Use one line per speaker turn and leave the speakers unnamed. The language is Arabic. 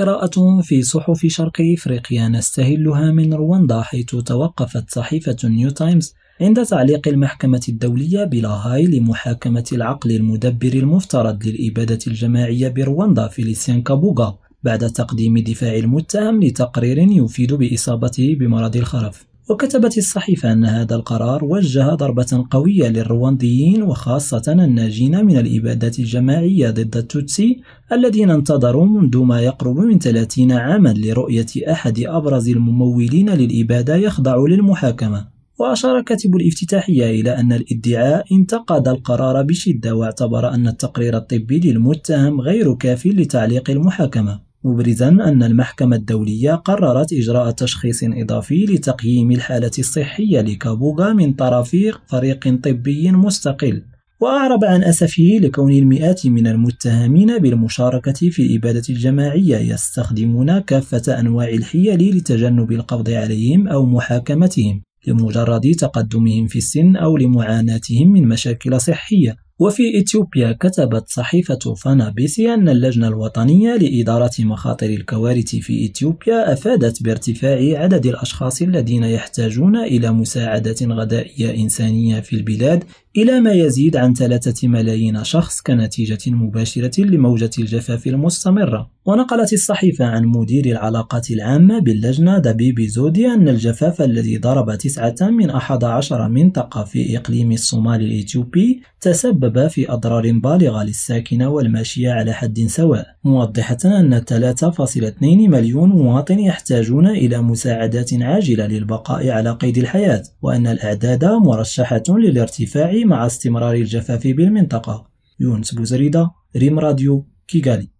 قراءة في صحف شرق إفريقيا نستهلها من رواندا حيث توقفت صحيفة نيو تايمز عند تعليق المحكمة الدولية بلاهاي لمحاكمة العقل المدبر المفترض للإبادة الجماعية برواندا فيليسيان كابوغا بعد تقديم دفاع المتهم لتقرير يفيد بإصابته بمرض الخرف. وكتبت الصحيفة أن هذا القرار وجه ضربة قوية للروانديين وخاصة الناجين من الإبادات الجماعية ضد التوتسي الذين انتظروا منذ ما يقرب من 30 عاما لرؤية أحد أبرز الممولين للإبادة يخضع للمحاكمة. وأشار كاتب الافتتاحية إلى أن الادعاء انتقد القرار بشدة واعتبر أن التقرير الطبي للمتهم غير كاف لتعليق المحاكمة. مبرزا أن المحكمة الدولية قررت إجراء تشخيص إضافي لتقييم الحالة الصحية لكابوغا من طرف فريق طبي مستقل وأعرب عن أسفه لكون المئات من المتهمين بالمشاركة في الإبادة الجماعية يستخدمون كافة أنواع الحيل لتجنب القبض عليهم أو محاكمتهم لمجرد تقدمهم في السن أو لمعاناتهم من مشاكل صحية. وفي إثيوبيا كتبت صحيفة فانا بيسي أن اللجنة الوطنية لإدارة مخاطر الكوارث في إثيوبيا أفادت بارتفاع عدد الأشخاص الذين يحتاجون إلى مساعدة غذائية إنسانية في البلاد إلى ما يزيد عن ثلاثة ملايين شخص كنتيجة مباشرة لموجة الجفاف المستمرة. ونقلت الصحيفة عن مدير العلاقات العامة باللجنة دبيبي زودي أن الجفاف الذي ضرب تسعة من أحد عشر منطقة في إقليم الصومال الإثيوبي تسبب في أضرار بالغة للساكنة والماشية على حد سواء. موضحة أن 3.2 مليون مواطن يحتاجون إلى مساعدات عاجلة للبقاء على قيد الحياة وأن الأعداد مرشحة للارتفاع مع استمرار الجفاف بالمنطقة. يونس بوزريدة ريم راديو كيغالي.